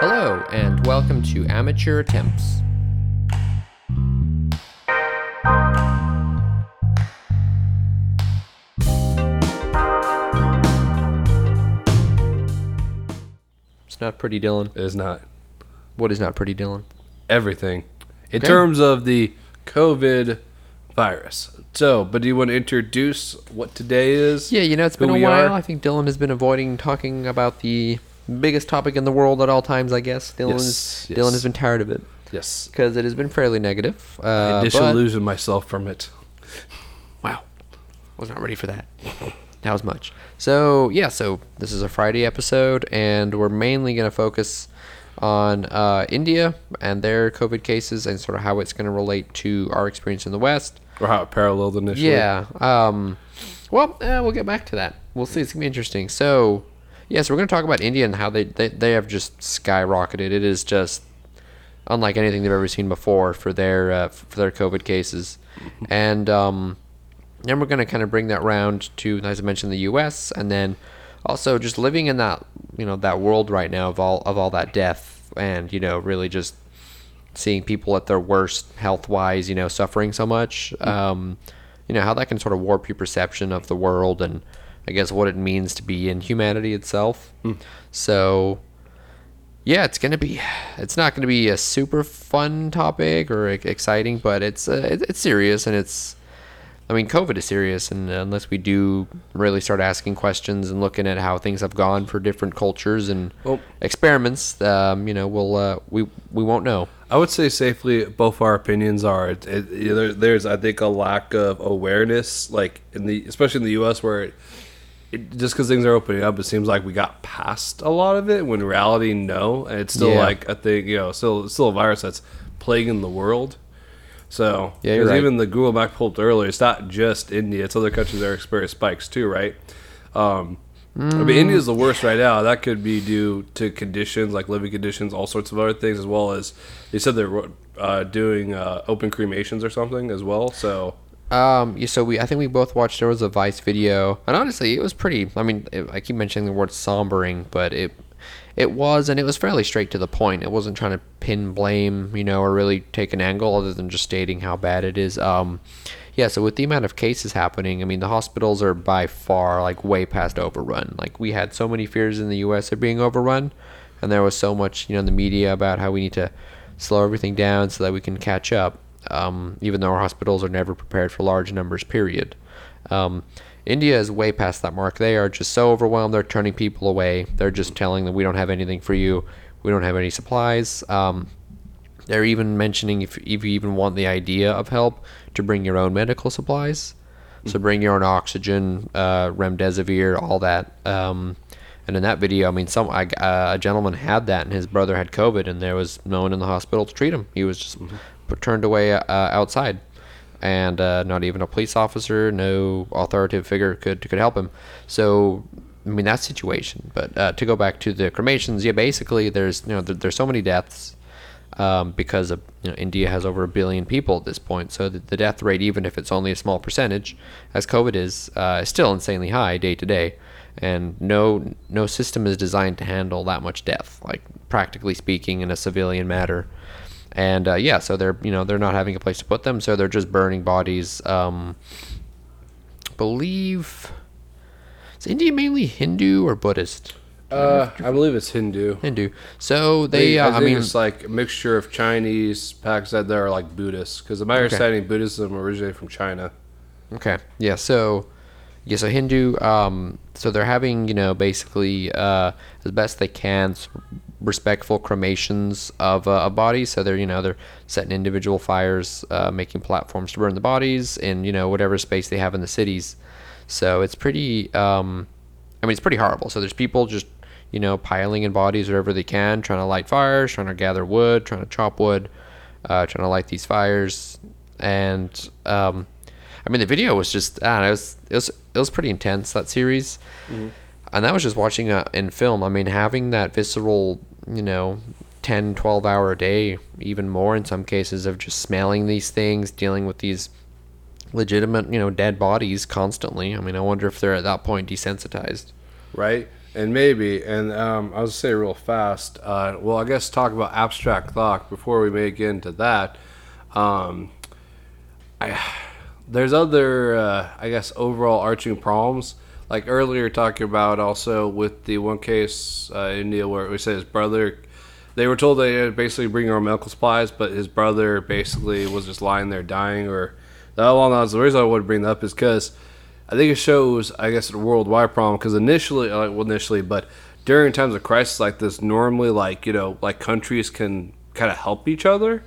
Hello, and welcome to Amateur Attempts. It's not pretty, Dylan. It is not What is not pretty, Dylan? everything in Okay. terms of the COVID virus. So, but do you want to introduce what today is? Yeah, you know, it's Who been a we while. are? I think Dylan has been avoiding talking about the biggest topic in the world at all times, I guess. Dylan, Yes, is, yes. Dylan has been tired of it Yes. because it has been fairly negative. I Uh, but disillusioned myself from it. Wow. Was not ready for that. That was much. So, yeah, so this is a Friday episode, and we're mainly going to focus on uh, India and their COVID cases and sort of how it's going to relate to our experience in the West. Or how it paralleled initially. Yeah. Um, well, uh, we'll get back to that. We'll see. It's going to be interesting. So, yeah, so we're going to talk about India and how they, they, they have just skyrocketed. It is just unlike anything they've ever seen before for their uh, for their COVID cases, and um, then we're going to kind of bring that round to, as I mentioned, the U.S. and then also just living in that you know that world right now of all of all that death and you know really just seeing people at their worst health wise, you know, suffering so much. Um, you know how that can sort of warp your perception of the world and I guess what it means to be in humanity itself. So yeah, it's gonna be. It's not gonna be a super fun topic or exciting, but it's uh, it's serious and it's. I mean, COVID is serious, and unless we do really start asking questions and looking at how things have gone for different cultures and Well- experiments, um, you know, we'll uh, we we won't know. I would say safely, both our opinions are. It, it, there, there's, I think, a lack of awareness, like in the, especially in the U.S., where it, just because things are opening up, it seems like we got past a lot of it. When reality, no, and it's still Yeah. like a thing. You know, still, still a virus that's plaguing the world. So, Yeah, you're 'cause right. even the Google Map pulled earlier, it's not just India; it's other countries that are experiencing spikes too, right? Um, I mean, India's the worst right now. That could be due to conditions like living conditions, all sorts of other things, as well as they said they're uh, doing uh, open cremations or something as well. So, Um, yeah, so we I think we both watched there was a Vice video, and honestly, it was pretty. I mean, it, I keep mentioning the word sombering, but it it was, and it was fairly straight to the point. It wasn't trying to pin blame, you know, or really take an angle other than just stating how bad it is. Um, yeah, so with the amount of cases happening, I mean, the hospitals are by far like way past overrun. Like we had so many fears in the U.S. of being overrun, and there was so much, you know, in the media about how we need to slow everything down so that we can catch up. Um, even though our hospitals are never prepared for large numbers, period. Um, India is way past that mark. They are just so overwhelmed. They're turning people away. They're just telling them we don't have anything for you. We don't have any supplies. Um, they're even mentioning if, if you even want the idea of help to bring your own medical supplies. So bring your own oxygen, uh, remdesivir, all that. Um, and in that video, I mean, some I, uh, a gentleman had that, and his brother had COVID, and there was no one in the hospital to treat him. He was just put, turned away uh, outside, and uh, not even a police officer, no authoritative figure could could help him. So I mean that situation. But uh, to go back to the cremations, yeah, basically there's you know there, there's so many deaths um, because of you know, India has over a billion people at this point. So the, the death rate, even if it's only a small percentage, as COVID is, uh, is still insanely high day to day. And no no system is designed to handle that much death, like practically speaking, in a civilian matter. And uh, yeah, so they're you know they're not having a place to put them, so they're just burning bodies. Um, believe is India mainly Hindu or Buddhist? uh, I believe it's Hindu. Hindu. So they, uh, I, think mean, it's like a mixture of Chinese, Pakistan. They're like Buddhists, because my understanding, Buddhism originated from China. Okay. Yeah. So, yeah. So Hindu. Um. So they're having, you know, basically, uh, as best they can, respectful cremations of uh, of bodies. So they're, you know, they're setting individual fires, uh, making platforms to burn the bodies in, you know, whatever space they have in the cities. So it's pretty. Um. I mean, it's pretty horrible. So there's people just, you know, piling in bodies wherever they can, trying to light fires, trying to gather wood, trying to chop wood, uh, trying to light these fires, and um, I mean, the video was just, I don't know, it was, it was, it was pretty intense, that series. And that was just watching uh, in film. I mean, having that visceral, you know, 10, 12 hour a day, even more in some cases, of just smelling these things, dealing with these legitimate, you know, dead bodies constantly. I mean, I wonder if they're at that point desensitized. right? and maybe, and um, I was say real fast. Uh, well, I guess talk about abstract thought before we make into that. Um, I there's other, uh, I guess, overall arching problems. Like earlier, talking about also with the one case uh, in India where we said his brother, they were told they had basically bring our medical supplies, but his brother basically was just lying there dying. Or that along those. The reason I would bring that up is because I think it shows, I guess, a worldwide problem. Because initially, like well, initially, but during times of crisis like this, normally, like you know, like countries can kind of help each other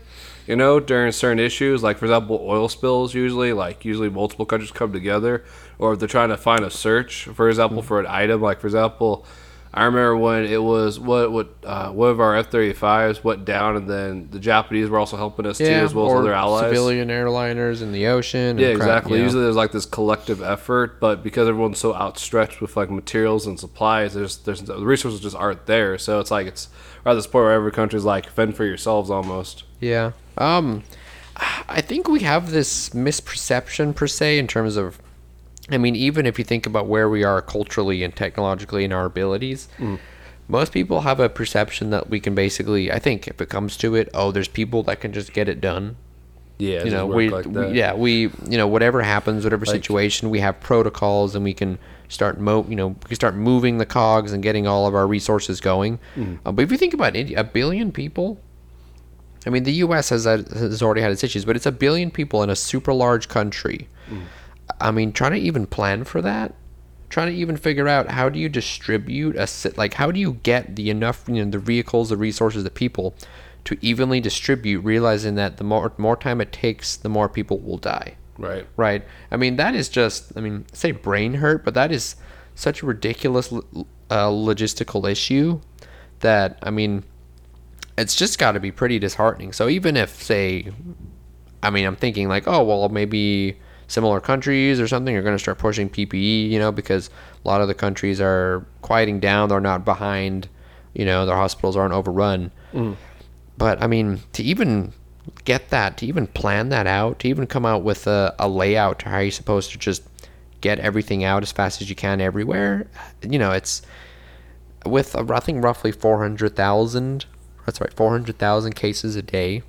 you know, during certain issues, like for example, oil spills. Usually, like usually multiple countries come together, or if they're trying to find a search, for example, mm-hmm. for an item. Like for example, I remember when it was what what uh, one of our F thirty fives went down, and then the Japanese were also helping us yeah, too, as well as other allies. Civilian airliners in the ocean. Yeah, exactly. You know. Usually there's like this collective effort, but because everyone's so outstretched with like materials and supplies, there's there's the resources just aren't there. So it's like it's at this point where every country's like fend for yourselves almost. Yeah. Um, I think we have this misperception per se in terms of, I mean, even if you think about where we are culturally and technologically in our abilities, mm. most people have a perception that we can basically. I think if it comes to it, oh, there's people that can just get it done. Yeah, you know, we, like we, yeah, we, you know, whatever happens, whatever like, situation, we have protocols, and we can start mo, you know, we can start moving the cogs and getting all of our resources going. Mm. Uh, but if you think about India, a billion people I mean, the U.S. has has already had its issues, but it's a billion people in a super large country. Mm. I mean, trying to even plan for that, trying to even figure out how do you distribute a like how do you get the enough you know the vehicles, the resources, the people to evenly distribute, realizing that the more more time it takes, the more people will die. Right. Right. I mean, that is just. I mean, say brain hurt, but that is such a ridiculous uh, logistical issue that I mean it's just got to be pretty disheartening. So even if, say, I mean, I'm thinking like, oh, well, maybe similar countries or something are going to start pushing PPE, you know, because a lot of the countries are quieting down. They're not behind, you know, their hospitals aren't overrun. Mm. But I mean, to even get that, to even plan that out, to even come out with a, a layout to how you're supposed to just get everything out as fast as you can everywhere, you know, it's with I think roughly 400,000 that's right, 400,000 cases a day.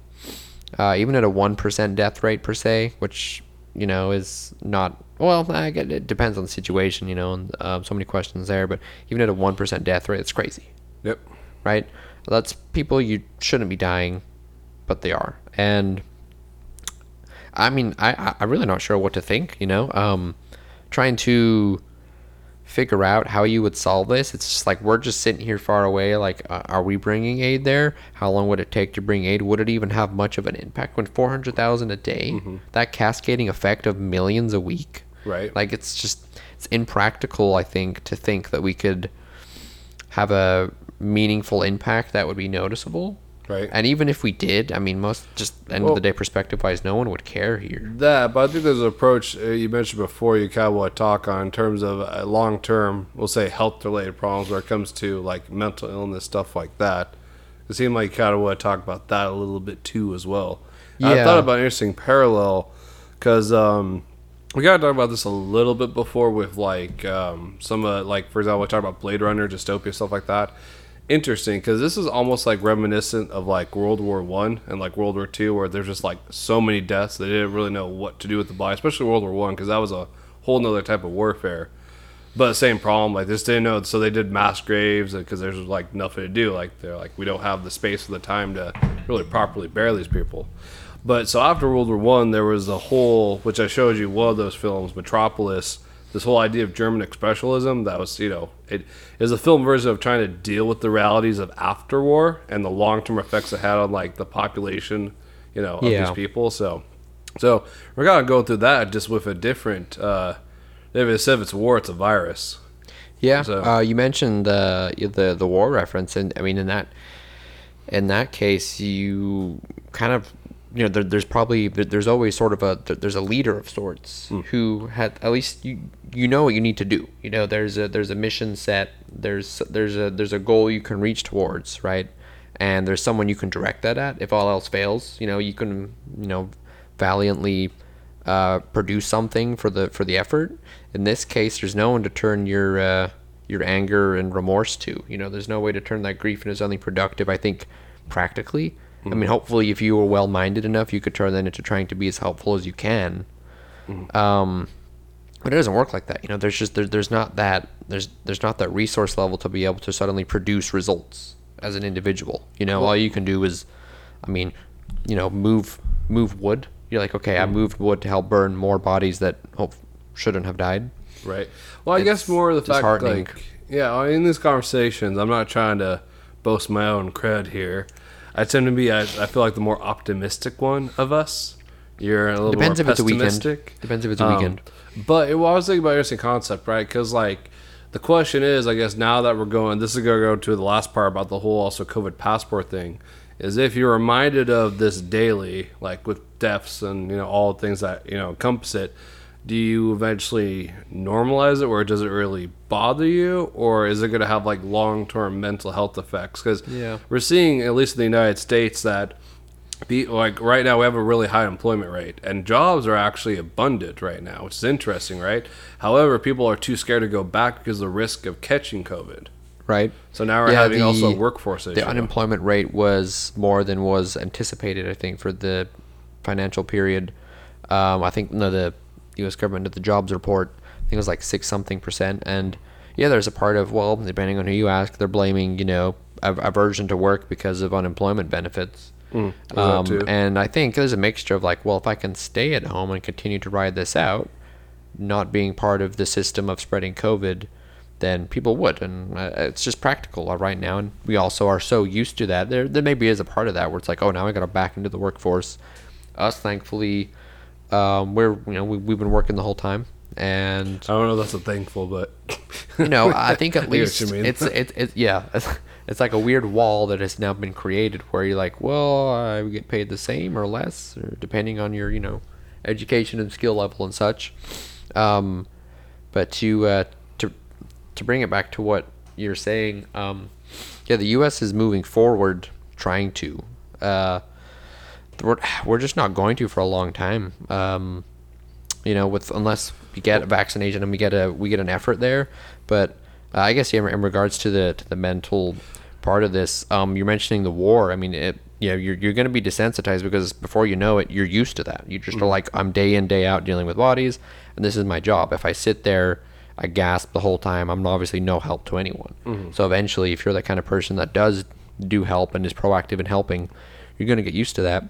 Uh, even at a 1% death rate per se, which, you know, is not, well, I get it depends on the situation, you know, and um, so many questions there, but even at a 1% death rate, it's crazy. Yep. Right? That's people you shouldn't be dying, but they are. And I mean, I, I'm really not sure what to think, you know, um, trying to figure out how you would solve this. It's just like we're just sitting here far away. Like, uh, are we bringing aid there? How long would it take to bring aid? Would it even have much of an impact when four hundred thousand a day? Mm-hmm. That cascading effect of millions a week. Right. Like it's just it's impractical. I think to think that we could have a meaningful impact that would be noticeable. Right. And even if we did, I mean, most just end well, of the day perspective wise, no one would care here. That, but I think there's an approach uh, you mentioned before. You kind of want to talk on in terms of uh, long term, we'll say health related problems where it comes to like mental illness stuff like that. It seemed like you kind of want to talk about that a little bit too as well. Yeah. I thought about an interesting parallel because um, we got to talk about this a little bit before with like um, some uh, like for example, we talked about Blade Runner, dystopia stuff like that interesting because this is almost like reminiscent of like World War One and like World War Two, where there's just like so many deaths they didn't really know what to do with the body, especially World War One because that was a whole nother type of warfare. But same problem, like this didn't know, so they did mass graves because there's like nothing to do. Like they're like we don't have the space or the time to really properly bury these people. But so after World War One, there was a whole, which I showed you one of those films, Metropolis this whole idea of German expressionism that was, you know, it is a film version of trying to deal with the realities of after war and the long term effects it had on like the population, you know, of yeah. these people. So, so we're gonna go through that just with a different. Uh, if instead of it's war, it's a virus. Yeah, so. uh, you mentioned the the the war reference, and I mean in that in that case, you kind of you know, there, there's probably there's always sort of a there's a leader of sorts mm. who had at least you you know what you need to do. You know, there's a there's a mission set. There's there's a there's a goal you can reach towards, right? And there's someone you can direct that at. If all else fails, you know, you can you know valiantly uh, produce something for the for the effort. In this case, there's no one to turn your uh, your anger and remorse to. You know, there's no way to turn that grief into something productive. I think practically. I mean, hopefully, if you were well-minded enough, you could turn that into trying to be as helpful as you can. Um, but it doesn't work like that. You know, there's just there, there's not that there's there's not that resource level to be able to suddenly produce results as an individual. You know, all you can do is, I mean, you know, move move wood. You're like, okay, I moved wood to help burn more bodies that hope shouldn't have died. Right. Well, I guess more of the fact, like, yeah, in these conversations, I'm not trying to boast my own cred here. I tend to be, I, I feel like the more optimistic one of us. You're a little Depends more if it's a weekend. Depends if it's a Um, weekend. But it, well, I was thinking about interesting concept, right? Because like the question is, I guess now that we're going, this is going to go to the last part about the whole also COVID passport thing. Is if you're reminded of this daily, like with deaths and you know all the things that you know encompass it, do you eventually normalize it, or does it really bother you, or is it going to have like long term mental health effects? Because Yeah. we're seeing at least in the United States that be like right now we have a really high employment rate and jobs are actually abundant right now which is interesting right however people are too scared to go back because of the risk of catching covid Right. so now we're Yeah, having also a the- workforce issue The unemployment rate was more than was anticipated, I think, for the financial period. Um, I think no, the U.S. government did the jobs report. I think it was like six something percent. And yeah, there's a part of well, depending on who you ask, they're blaming you know av- aversion to work because of unemployment benefits. that Um, and I think there's a mixture of like, well, if I can stay at home and continue to ride this out, not being part of the system of spreading COVID, then people would, and uh, it's just practical right now. And we also are so used to that. There, there maybe is a part of that where it's like, oh, now I got to back into the workforce. Us, thankfully, um, we're you know we, we've been working the whole time, and i don't know if that's a thankful but you know I think at I get what least you mean. it's it's it, yeah. It's like a weird wall that has now been created where you're like, well, I get paid the same or less, or depending on your, you know, education and skill level and such. Um, but to uh, to to bring it back to what you're saying, um, yeah, the U.S. is moving forward, trying to. Uh, we're, we're just not going to for a long time. Um, you know, with unless we get a vaccination and we get a we get an effort there. But uh, I guess yeah, in regards to the to the mental part of this, um, you're mentioning the war. I mean, it, yeah, you're you're going to be desensitized because before you know it, you're used to that. You just are like, I'm day in day out dealing with bodies, and this is my job. If I sit there. I gasp the whole time. I'm obviously no help to anyone. So eventually, if you're the kind of person that does do help and is proactive in helping, you're going to get used to that.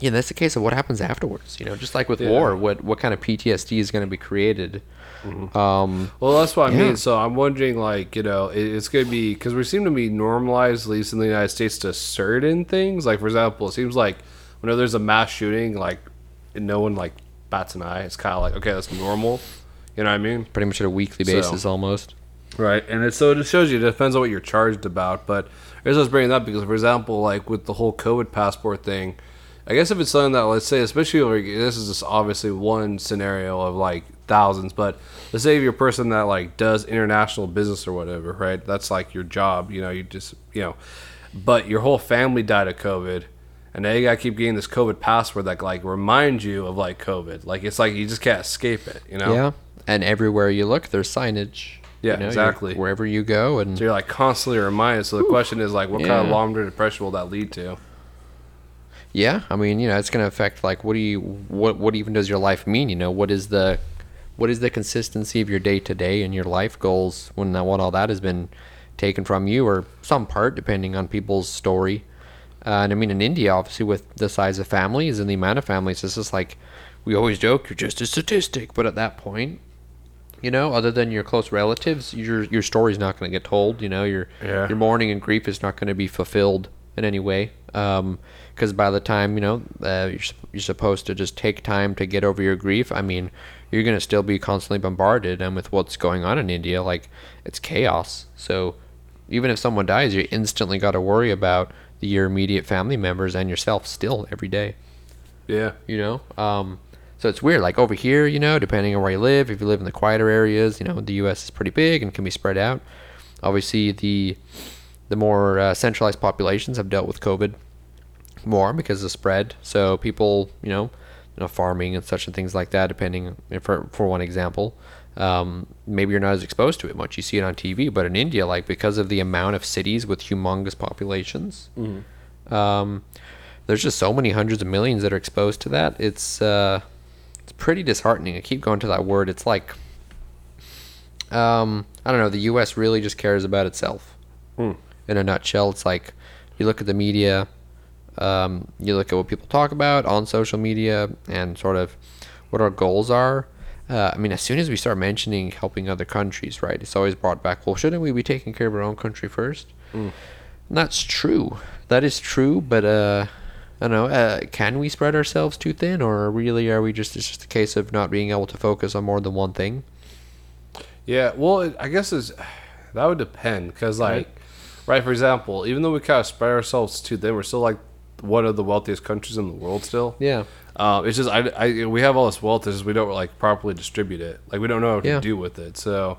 Yeah, that's the case of what happens afterwards. You know, just like with war, what what kind of PTSD is going to be created? Um, Well, that's what I Yeah. mean. So I'm wondering, like, you know, it, it's going to be because we seem to be normalized, at least in the United States, to certain things. Like, for example, it seems like whenever there's a mass shooting, like, no one like bats an eye. It's kind of like, okay, that's normal. You know what I mean? pretty much at a weekly So- basis almost. Right, and it, so it just shows you it depends on what you're charged about. But I I was bringing that up because, for example, like with the whole COVID passport thing, I guess if it's something that, let's say, especially like, this is just obviously one scenario of like thousands, but let's say if you're a person that like does international business or whatever, right? That's like your job, you know. You just you know, but your whole family died of COVID. And now you gotta keep getting this COVID passport that like reminds you of like COVID. Like it's like you just can't escape it, you know? Yeah, and everywhere you look, there's signage. Yeah, You know, exactly. Wherever you go, and So you're like constantly reminded. So the question is like, what kind of long-term depression will that lead to? Yeah, I mean, you know, it's going to affect like what do you what what even does your life mean? You know, what is the what is the consistency of your day to day and your life goals when that when all that has been taken from you or some part depending on people's story. Uh, and I mean, in India, obviously, with the size of families and the amount of families, it's just like we always joke, you're just a statistic. But at that point, you know, other than your close relatives, your your story's not going to get told. You know, your Yeah. your mourning and grief is not going to be fulfilled in any way. Because by the time you know uh, you're you're supposed to just take time to get over your grief, I mean, you're going to still be constantly bombarded, and with what's going on in India, like it's chaos. So even if someone dies, you instantly got to worry about the, your immediate family members and yourself still every day. Yeah, you know? Um, so it's weird like over here you know depending on where you live if you live in the quieter areas you know the us is pretty big and can be spread out. Obviously the the more uh, centralized populations have dealt with covid more because of spread so people you know you know farming and such and things like that depending for for one example um, maybe you're not as exposed to it much. You see it on TV, but in India, like because of the amount of cities with humongous populations, um, there's just so many hundreds of millions that are exposed to that. It's uh, it's pretty disheartening. I keep going to that word. It's like um, I don't know. The U.S. really just cares about itself. Hmm. In a nutshell, it's like you look at the media, um, you look at what people talk about on social media, and sort of what our goals are. Uh, I mean, as soon as we start mentioning helping other countries, right, it's always brought back. Well, shouldn't we be taking care of our own country first? And that's true. That is true, but uh, I don't know. Uh, can we spread ourselves too thin, or really are we just? It's just a case of not being able to focus on more than one thing. Yeah, well, it, I guess is that would depend because, like, right. For example, even though we kind of spread ourselves too thin, we're still like one of the wealthiest countries in the world. Still, Yeah. uh, it's just I, I we have all this wealth, it's just we don't like properly distribute it. Like we don't know what Yeah. to do with it. So,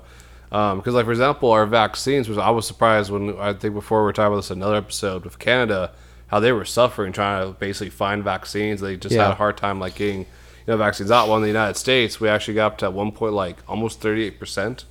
because like for example, our vaccines, was I was surprised when I think before we were talking about this another episode with Canada, how they were suffering trying to basically find vaccines. They just had a hard time like getting you know vaccines out. Well, in the United States, we actually got up to at one point like almost thirty eight percent.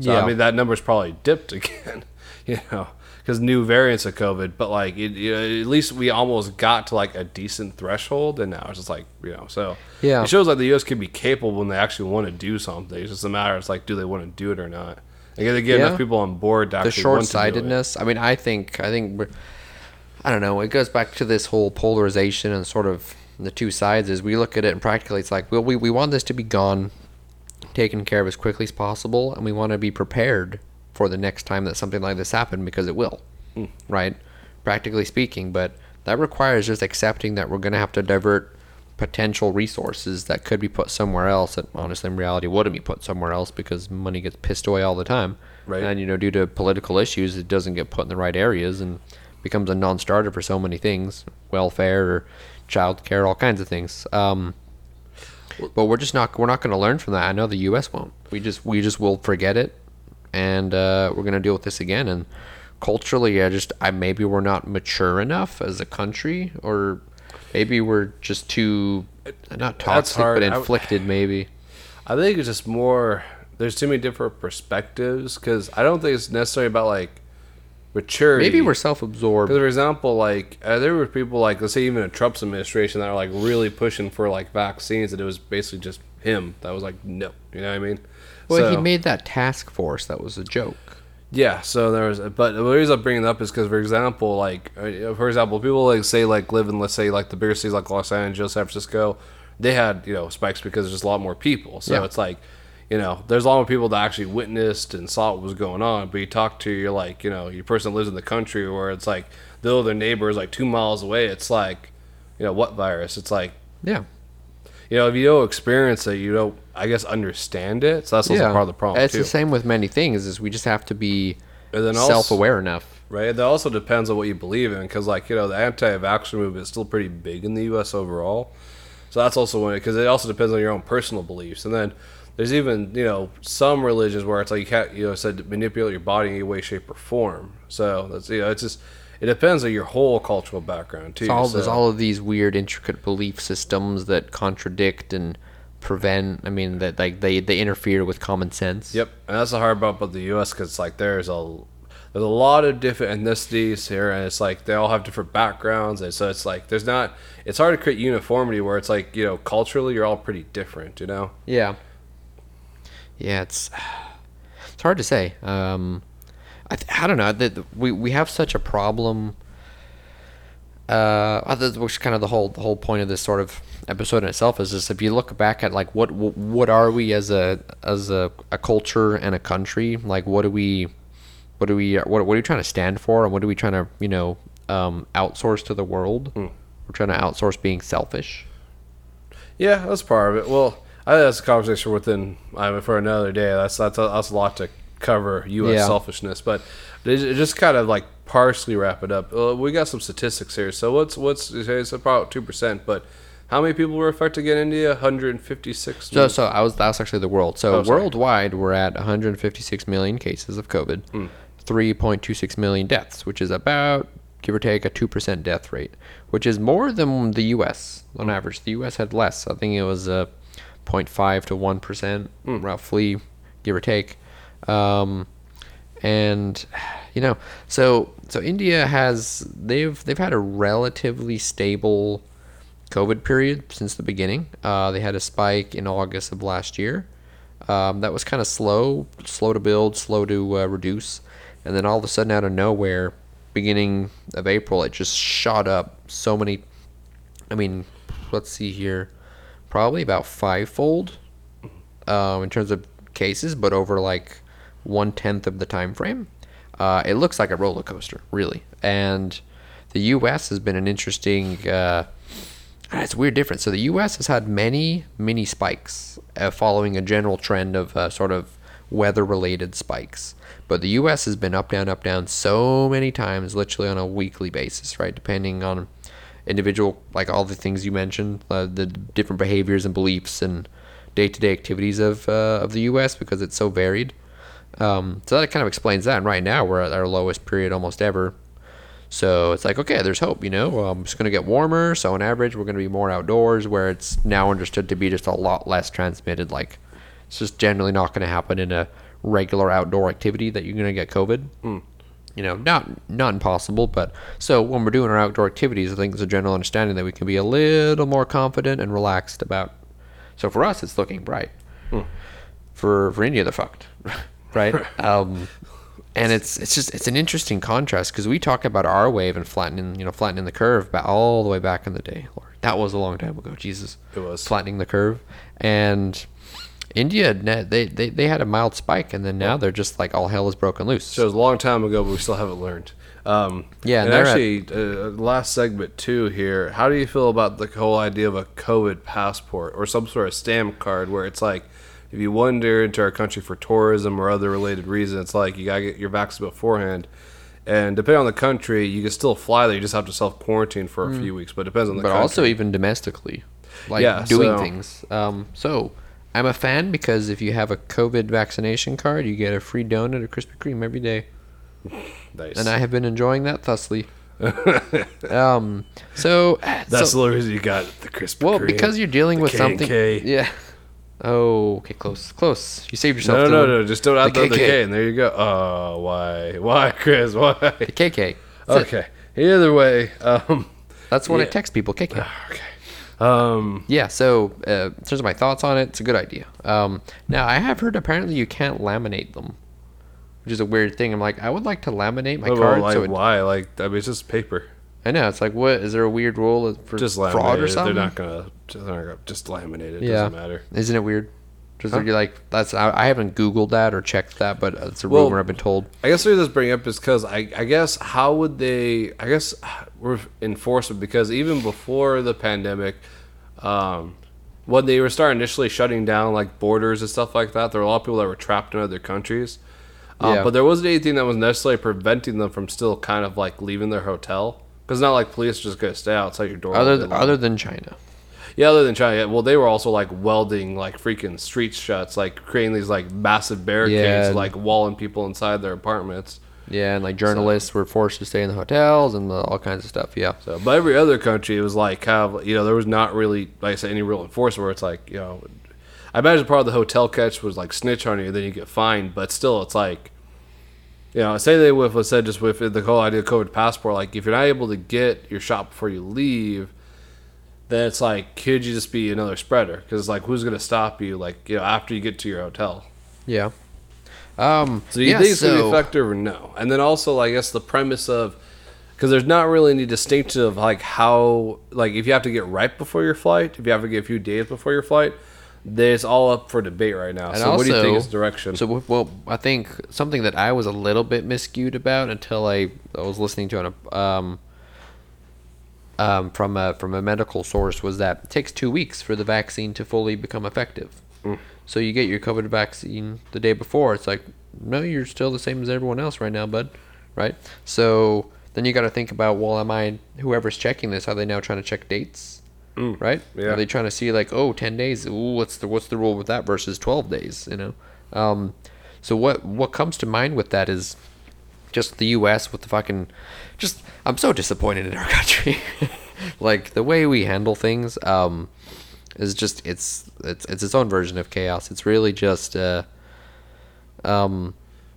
So Yeah. I mean that number's probably dipped again, you know, because new variants of COVID. But like it, you know, at least we almost got to like a decent threshold, and now it's just like you know, so Yeah. it shows like the U.S. can be capable when they actually want to do something. It's just a matter. It's like do they want to do it or not? Like, they get Yeah. enough people on board to the actually want to do it. short-sightedness. I mean, I think I think we're, I don't know. It goes back to this whole polarization and sort of the two sides. Is we look at it and practically, it's like, well, we we want this to be gone, taken care of as quickly as possible, and we want to be prepared for the next time that something like this happened because it will, right? Practically speaking, but that requires just accepting that we're going to have to divert potential resources that could be put somewhere else that honestly in reality wouldn't be put somewhere else because money gets pissed away all the time. Right. and you know due to political issues it doesn't get put in the right areas and becomes a non-starter for so many things welfare or childcare all kinds of things. Um, but we're just not we're not going to learn from that. I know the us won't. We just we just will forget it and uh, we're going to deal with this again and culturally i just i maybe we're not mature enough as a country or maybe we're just too not toxic but I- inflicted maybe I think it's just more. There's too many different perspectives because I don't think it's necessarily about like maturity. maybe we're self-absorbed for example, like uh, there were people like let's say even a Trump's administration that are like really pushing for like vaccines, and it was basically just him that was like no, you know what I mean? Well he made that task force that was a joke Yeah, so there was, but the reason I'm bringing it up is because, for example, like, uh, for example, people like say like live in let's say like the bigger cities like Los Angeles, San Francisco, they had you know spikes because there's just a lot more people. So Yeah. it's like, you know, there's a lot more people that actually witnessed and saw what was going on. But you talk to your like, you know, your person that lives in the country where it's like though their neighbor is like two miles away, it's like, you know, what virus? It's like, yeah you know, if you don't experience it, you don't, I guess, understand it. So that's also part of the problem It's too. the same with many things. Is we just have to be also- self-aware enough. Right. That also depends on what you believe in, because like you know, the anti-vaxxer movement is still pretty big in the U.S. overall. So that's also one because it also depends on your own personal beliefs. And then there's even you know some religions where it's like you can't you know said manipulate your body in any way, shape, or form. So that's you know it's just it depends on your whole cultural background too. It's all, so. There's all of these weird, intricate belief systems that contradict and prevent. I mean, that like they they interfere with common sense. Yep, and that's the hard part about the U.S. because like there's a there's a lot of different ethnicities here, and it's like they all have different backgrounds, and so it's like there's not. It's hard to create uniformity where it's like you know culturally you're all pretty different, you know. Yeah. Yeah, it's it's hard to say. Um, I, th- I don't know. That we we have such a problem. Uh, which is kind of the whole the whole point of this sort of episode in itself is just if you look back at like what what, are we as a as a, a culture and a country like what do we what do we what, what are we trying to stand for and what are we trying to you know um, outsource to the world we're trying to outsource being selfish Yeah, that's part of it. Well, I think that's a conversation within I mean, for another day. That's that's a, that's a lot to cover U.S. Yeah. selfishness, but just kind of like partially wrap it up. Uh, we got some statistics here. So what's what's it's about two percent, but how many people were affected in India? 156. So, so I was that's actually the world. So Oh, worldwide, we're at 156 million cases of COVID, Hmm. 3.26 million deaths, which is about give or take a two percent death rate, which is more than the U.S. on Hmm. average. The U.S. had less. I think it was uh, 0.5 to 1%, roughly, give or take. Um, and you know, so so India has they've they've had a relatively stable COVID period since the beginning. Uh, they had a spike in August of last year. Um, that was kind of slow, slow to build, slow to uh, reduce, and then all of a sudden, out of nowhere, beginning of April, it just shot up so many. I mean, let's see here, probably about fivefold um, in terms of cases, but over like one tenth of the time frame. Uh, it looks like a roller coaster, really. And the U.S. has been an interesting. Uh, it's weird difference. So the U.S. has had many mini spikes, uh, following a general trend of uh, sort of weather-related spikes. But the U.S. has been up, down, up, down so many times, literally on a weekly basis, right? Depending on individual, like all the things you mentioned, uh, the different behaviors and beliefs and day-to-day activities of uh, of the U.S. because it's so varied. Um, so that kind of explains that. And right now we're at our lowest period almost ever. So it's like, okay, there's hope, you know. Um, it's going to get warmer. So on average, we're going to be more outdoors where it's now understood to be just a lot less transmitted. Like it's just generally not going to happen in a regular outdoor activity that you're going to get COVID. You know, not not impossible, but so when we're doing our outdoor activities, I think there's a general understanding that we can be a little more confident and relaxed about. So for us, it's looking bright. For for India, they're fucked, right? um, and it's it's just it's an interesting contrast because we talk about our wave and flattening you know flattening the curve but all the way back in the day Lord, that was a long time ago jesus It was. flattening the curve and india they, they they had a mild spike and then now they're just like all hell is broken loose So it was a long time ago, but we still haven't learned. Um, Yeah, and at- actually, uh, last segment too here. How do you feel about the whole idea of a COVID passport or some sort of stamp card, where it's like, if you wander into our country for tourism or other related reasons, it's like you gotta get your vaccine beforehand. And depending on the country, you can still fly there. You just have to self quarantine for a few weeks. But it depends on the Mm. but country. also even domestically like Yeah, doing so- things um, so i'm a fan because if you have a covid vaccination card you get a free donut of krispy kreme every day nice. and i have been enjoying that thusly um so That's so, the only reason you got the Krispy Well, Kreme, because you're dealing with something. Yeah. Oh, okay, close, close. You saved yourself. No, the no, no. Just don't add the the, the K, and there you go. Oh, why, why, Chris? Why? The KK. That's, it. Okay. Either way, um, That's when Yeah. I text people. KK. okay. Um, Yeah. So, uh, in terms of my thoughts on it, it's a good idea. Um, now I have heard apparently you can't laminate them, which is a weird thing. I'm like, I would like to laminate my well, card. like, so it, why? Like, I mean, it's just paper. I know it's like, what is there a weird rule for Just fraud or something? They're not gonna. They're not gonna just laminated. it. yeah. Doesn't matter. Isn't it weird? Just Huh? like that's I, I haven't googled that or checked that, but it's a Well, rumor I've been told. I guess the reason this bring up is because I, I guess how would they? I guess we're enforce it because even before the pandemic, um, when they were starting initially shutting down like borders and stuff like that, there were a lot of people that were trapped in other countries. Um, Yeah. But there wasn't anything that was necessarily preventing them from still kind of like leaving their hotel. Because not like police are just gonna stay outside your door. Other day th- long. other than China. Yeah, other than China. yeah, Well, they were also like welding like freaking streets shuts, like creating these like massive barricades, Yeah. like walling people inside their apartments. Yeah, and like journalists were forced to stay in the hotels and the, all kinds of stuff. Yeah. So, but every other country, it was like kind of you know there was not really like I said any real enforcement where it's like you know, I imagine part of the hotel catch was like snitch on you, then you get fined, but still it's like. You know, say they would have said just with the whole idea of COVID passport, like if you're not able to get your shot before you leave, then it's like could you just be another spreader? Because like who's gonna stop you? Like you know after you get to your hotel. Yeah. Um, So do you yeah, think it's gonna be effective or no? And then also, I guess the premise of because there's not really any distinction of like how like if you have to get right before your flight, if you have to get a few days before your flight, it's all up for debate right now. And so what do you think also- is direction? So, well, I think something that I was a little bit miscued about until I, I was listening to an, um, um, from a from a medical source was that it takes two weeks for the vaccine to fully become effective. Mm. So you get your COVID vaccine the day before. It's like, no, you're still the same as everyone else right now, bud. Right. So then you got to think about, well, am I whoever's checking this? Are they now trying to check dates? Mm. Right. Yeah. Are they trying to see like, oh, 10 days? Ooh, what's the what's the rule with that versus twelve days? You know. Um, so what what comes to mind with that is just the U.S. with the fucking, just I'm so disappointed in our country, like the way we handle things. Um, is just it's it's it's its own version of chaos. It's really just uh, um,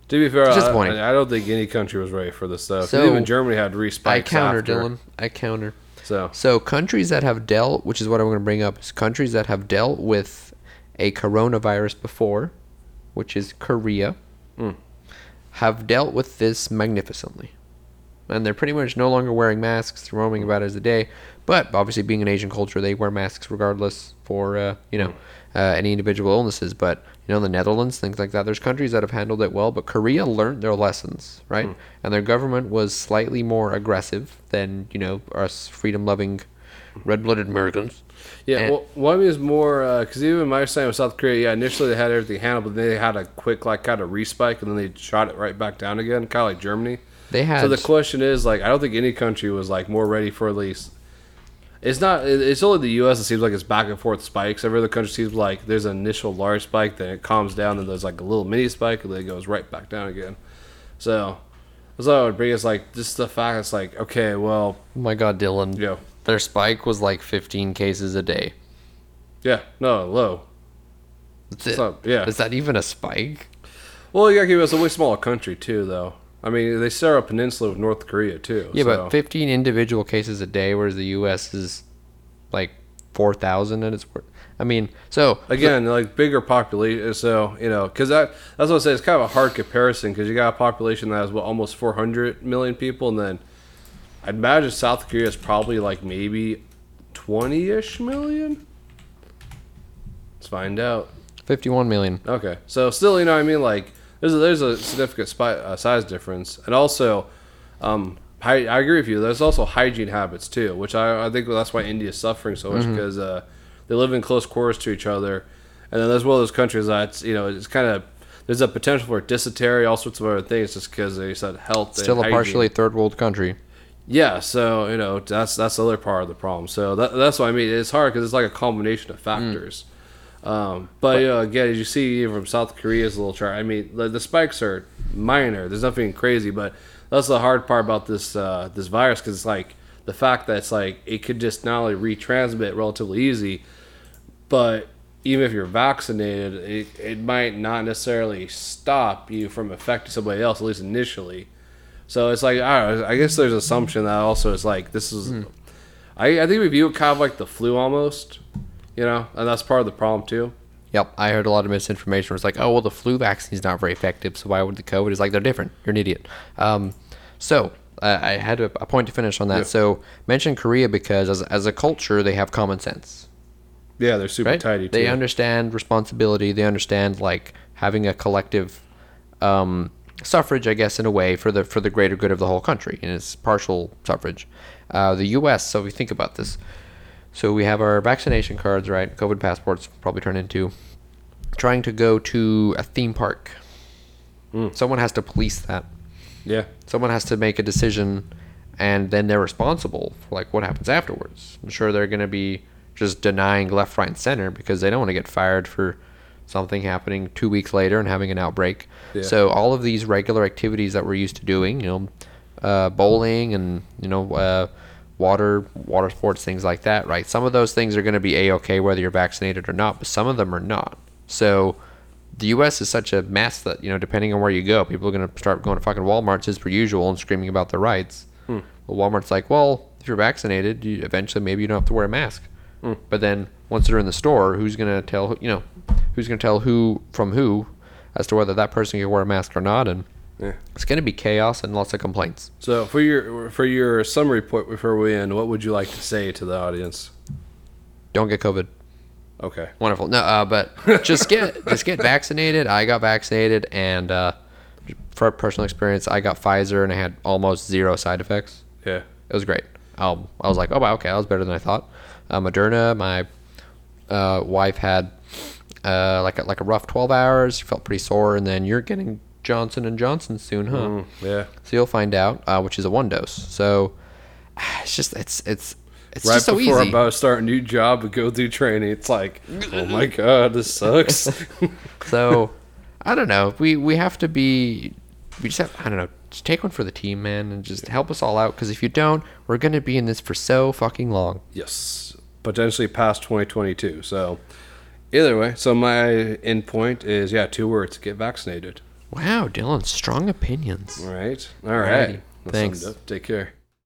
To be fair, It's I. I don't think any country was ready for this stuff. So, even Germany had I respikes counter after. Dylan. I counter. So So countries that have dealt, which is what I'm going to bring up, is countries that have dealt with a coronavirus before, which is Korea, Mm. Have dealt with this magnificently. And they're pretty much no longer wearing masks, roaming about as a day. But obviously, being an Asian culture, they wear masks regardless for uh, you know uh, any individual illnesses. But you know, the Netherlands, things like that. There's countries that have handled it well, but Korea learned their lessons, right? And their government was slightly more aggressive than you know us freedom-loving, red-blooded Americans. Yeah, And- well, one is more uh, because even my understanding with South Korea, yeah, initially they had everything handled, but then they had a quick like kind of respike, and then they shot it right back down again, kind of like Germany. They had So the question is, like, I don't think any country was like more ready for at least. It's not. It's only the U.S. It seems like it's back and forth spikes. Every other country seems like there's an initial large spike, then it calms down, then there's like a little mini spike, and then it goes right back down again. So that's what I would bring. Is like just the fact it's like okay, well, oh my God, Dylan. know, Their spike was like 15 cases a day. yeah, no, low. That's it. not, yeah. Is that even a spike? Well, you gotta give a way smaller country too, though. I mean, they share a peninsula with North Korea too. Yeah, so. but 15 individual cases a day, whereas the U.S. is like 4,000 and it's. I mean, so Again, like bigger population, so you know, because that that's what I say. It's kind of a hard comparison because you got a population that has what almost 400 million people, and then I'd imagine South Korea is probably like maybe 20ish million. Let's find out. 51 million. Okay, so still, you know, what I mean, like there's a, there's a significant spi- uh, size difference, and also, um, I, I agree with you. There's also hygiene habits too, which I, I think that's why India is suffering so much because uh, they live in close quarters to each other, and then there's one of those countries that's you know it's kind of there's a potential for dysentery, all sorts of other things, just because they said health. Still a hygiene. partially third world country. Yeah, so you know that's that's the other part of the problem. So that, that's what I mean. It's hard because it's like a combination of factors. Um, but, you know, again, as you see from South Korea's little chart, I mean, the, the spikes are minor. There's nothing crazy, but that's the hard part about this uh, this virus because it's like the fact that it's like it could just not only retransmit relatively easy, but even if you're vaccinated, it, it might not necessarily stop you from affecting somebody else, at least initially. So it's like I know. I guess there's assumption that also it's like this is. I I think we view it kind of like the flu almost, you know, and that's part of the problem too. Yep, I heard a lot of misinformation. Where it's like, oh well, the flu vaccine is not very effective, so why would the COVID? It's like they're different. You're an idiot. Um, so uh, I had a, a point to finish on that. Yeah. So mention Korea because as as a culture they have common sense. Yeah, they're super right? tidy too. They understand responsibility. They understand like having a collective um, suffrage, I guess, in a way for the for the greater good of the whole country, and it's partial suffrage. Uh, the U.S. So if we think about this, so we have our vaccination cards, right? COVID passports probably turn into trying to go to a theme park. Someone has to police that. yeah, Someone has to make a decision, and then they're responsible for like what happens afterwards. I'm sure they're going to be just denying left, right, and center because they don't want to get fired for something happening two weeks later and having an outbreak. Yeah. So all of these regular activities that we're used to doing, you know, uh, bowling and you know, uh, water, water sports, things like that, right? Some of those things are going to be a okay whether you're vaccinated or not, but some of them are not. So the U.S. is such a mess that you know, depending on where you go, people are going to start going to fucking WalMarts as per usual and screaming about their rights. Well, Walmart's like, well, if you're vaccinated, you, eventually maybe you don't have to wear a mask. But then once they're in the store, who's going to tell you know, who's going to tell who from who as to whether that person can wear a mask or not? And yeah. it's going to be chaos and lots of complaints. So for your for your summary point before we end, what would you like to say to the audience? Don't get COVID. Okay. Wonderful. No, uh, but just get just get vaccinated. I got vaccinated, and uh, for personal experience, I got Pfizer, and I had almost zero side effects. Yeah. It was great. Um, I was like, oh wow, okay, that was better than I thought. Uh, Moderna, my uh, wife had uh, like a, like a rough twelve hours. She felt pretty sore, and then you're getting Johnson and Johnson soon, huh? Mm, yeah. So you'll find out, uh, which is a one dose. So it's just it's it's it's Right just so before I'm about to start a new job and go through training, it's like, oh my god, this sucks. So I don't know. We we have to be. We just have. I don't know. Just take one for the team, man, and just help us all out. Because if you don't, we're gonna be in this for so fucking long. yes. potentially past 2022. So either way, so my end point is yeah, two words: get vaccinated. Wow, Dylan, strong opinions. All right, all Alrighty. right. Thanks. Take care.